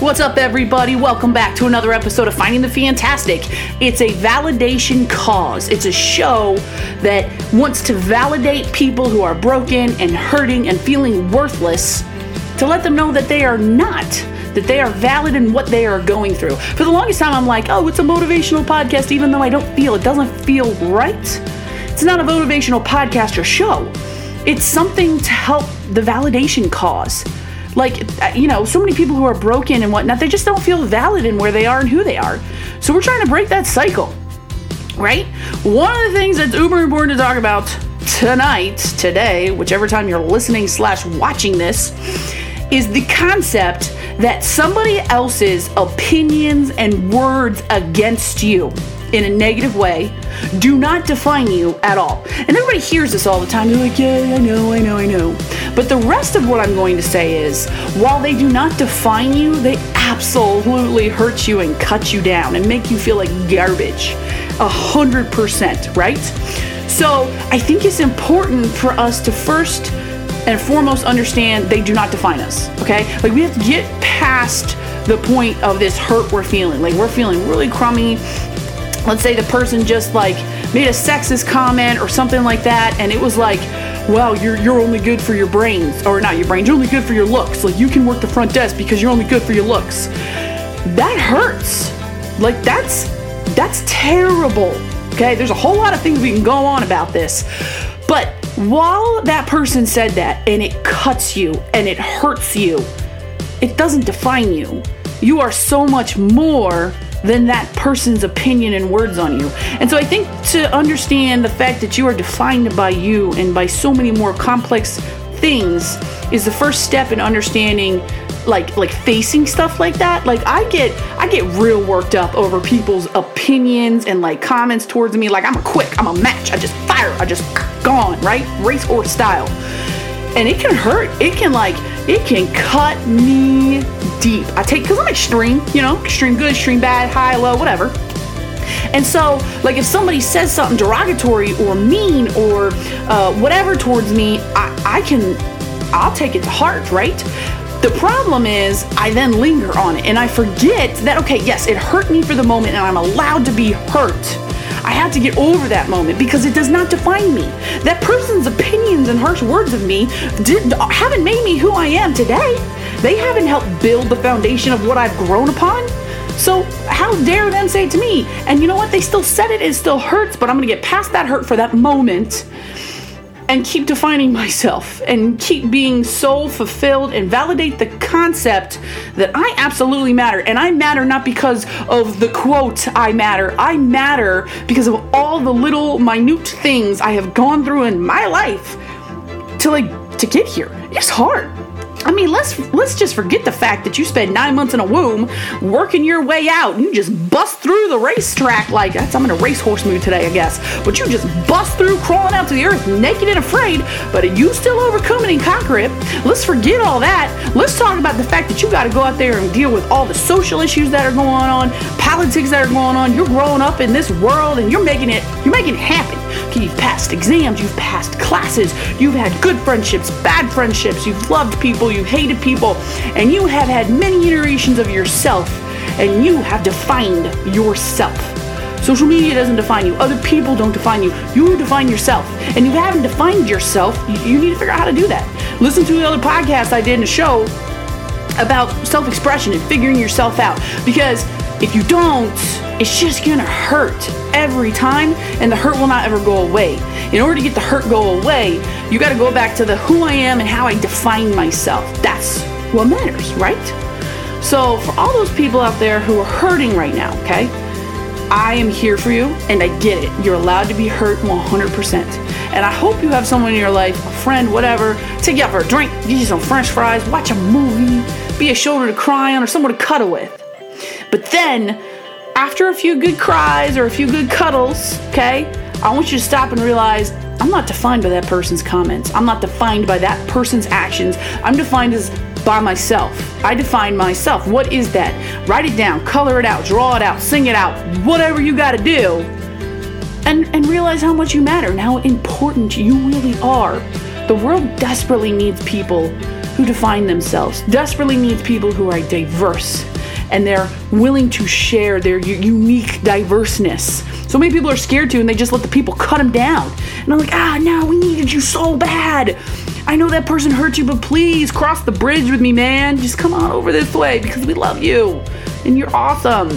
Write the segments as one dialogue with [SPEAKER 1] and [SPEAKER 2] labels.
[SPEAKER 1] What's up, everybody? Welcome back to another episode of Finding the Fantastic. It's a validation cause. It's a show that wants to validate people who are broken and hurting and feeling worthless to let them know that they are not, that they are valid in what they are going through. For the longest time, I'm like, oh, it's a motivational podcast, even though I don't feel it doesn't feel right. It's not a motivational podcast or show. It's something to help the validation cause like you know so many people who are broken and whatnot they just don't feel valid in where they are and who they are so we're trying to break that cycle right one of the things that's uber important to talk about tonight today whichever time you're listening slash watching this is the concept that somebody else's opinions and words against you in a negative way do not define you at all. And everybody hears this all the time. They're like, yeah, I know, I know, I know. But the rest of what I'm going to say is while they do not define you, they absolutely hurt you and cut you down and make you feel like garbage. A hundred percent, right? So I think it's important for us to first and foremost understand they do not define us, okay? Like we have to get past the point of this hurt we're feeling. Like we're feeling really crummy let's say the person just like made a sexist comment or something like that and it was like well you're you're only good for your brains. Or not your brains you're only good for your looks. Like you can work the front desk because you're only good for your looks. That hurts. Like that's that's terrible. Okay there's a whole lot of things we can go on about this. But while that person said that and it cuts you and it hurts you it doesn't define you. You are so much more than that person's opinion and words on you. And so I think to understand the fact that you are defined by you and by so many more complex things is the first step in understanding like like facing stuff like that. Like i get i get real worked up over people's opinions and like comments towards me. Like i'm a quick i'm a match. I just fire i just gone right? Racehorse style. And it can hurt. It can like it can cut me deep. I take because I'm extreme, you know, extreme good, extreme bad, high, low, whatever. And so, like, if somebody says something derogatory or mean or uh, whatever towards me, I, I can, I'll take it to heart, right? The problem is, I then linger on it and I forget that, okay, yes, it hurt me for the moment and I'm allowed to be hurt. I have to get over that moment because it does not define me. That person's opinions and harsh words of me did, haven't made me who I am today. They haven't helped build the foundation of what I've grown upon. So how dare them say it to me? And you know what? They still said it. It still hurts, but I'm gonna get past that hurt for that moment and keep defining myself and keep being so fulfilled and validate the concept that I absolutely matter. And I matter not because of the quote, I matter. I matter because of all the little minute things I have gone through in my life to like to get here. It's hard. I mean, let's let's just forget the fact that you spent nine months in a womb working your way out. And you just bust through the racetrack like I'm in a racehorse mood today, I guess. But you just bust through, crawling out to the earth, naked and afraid. But you still overcome it and conquer it. Let's forget all that. Let's talk about the fact that you got to go out there and deal with all the social issues that are going on, politics that are going on. You're growing up in this world and you're making it. You're making it happen. You've passed exams, you've passed classes, you've had good friendships, bad friendships, you've loved people, you've hated people, and you have had many iterations of yourself, and you have defined yourself. Social media doesn't define you. Other people don't define you. You define yourself. And you haven't defined yourself. You need to figure out how to do that. Listen to the other podcast I did in a show about self expression and figuring yourself out. Because if you don't, it's just gonna hurt every time, and the hurt will not ever go away. In order to get the hurt go away, you gotta go back to the who I am and how I define myself. That's what matters, right? So, for all those people out there who are hurting right now, okay? I am here for you and I get it. You're allowed to be hurt 100%. And I hope you have someone in your life, a friend, whatever, take you out for a drink, get you some french fries, watch a movie, be a shoulder to cry on, or someone to cuddle with. But then, after a few good cries or a few good cuddles, okay, I want you to stop and realize I'm not defined by that person's comments. I'm not defined by that person's actions. I'm defined as by myself. I define myself. What is that? Write it down, color it out, draw it out, sing it out, whatever you got to do. And, and realize how much you matter and how important you really are. The world desperately needs people who define themselves, desperately needs people who are diverse and they're willing to share their unique diverseness. So many people are scared to and they just let the people cut them down. And I'm like, ah, no, we needed you so bad. I know that person hurt you, but please cross the bridge with me, man. Just come on over this way because we love you and you're awesome.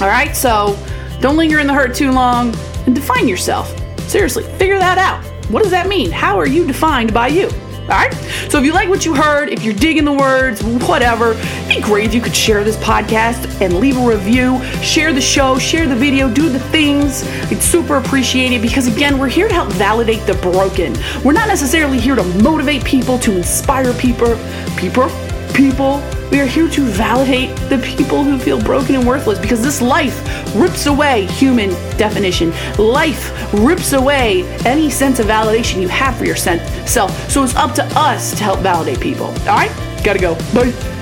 [SPEAKER 1] All right, so don't linger in the hurt too long and define yourself. Seriously, figure that out. What does that mean? How are you defined by you? All right. So if you like what you heard, if you're digging the words, whatever, it'd be great if you could share this podcast and leave a review, share the show, share the video, do the things. It's super appreciated because again, we're here to help validate the broken. We're not necessarily here to motivate people, to inspire people, people, people we are here to validate the people who feel broken and worthless because this life rips away human definition. Life rips away any sense of validation you have for yourself. So it's up to us to help validate people. All right? Gotta go. Bye.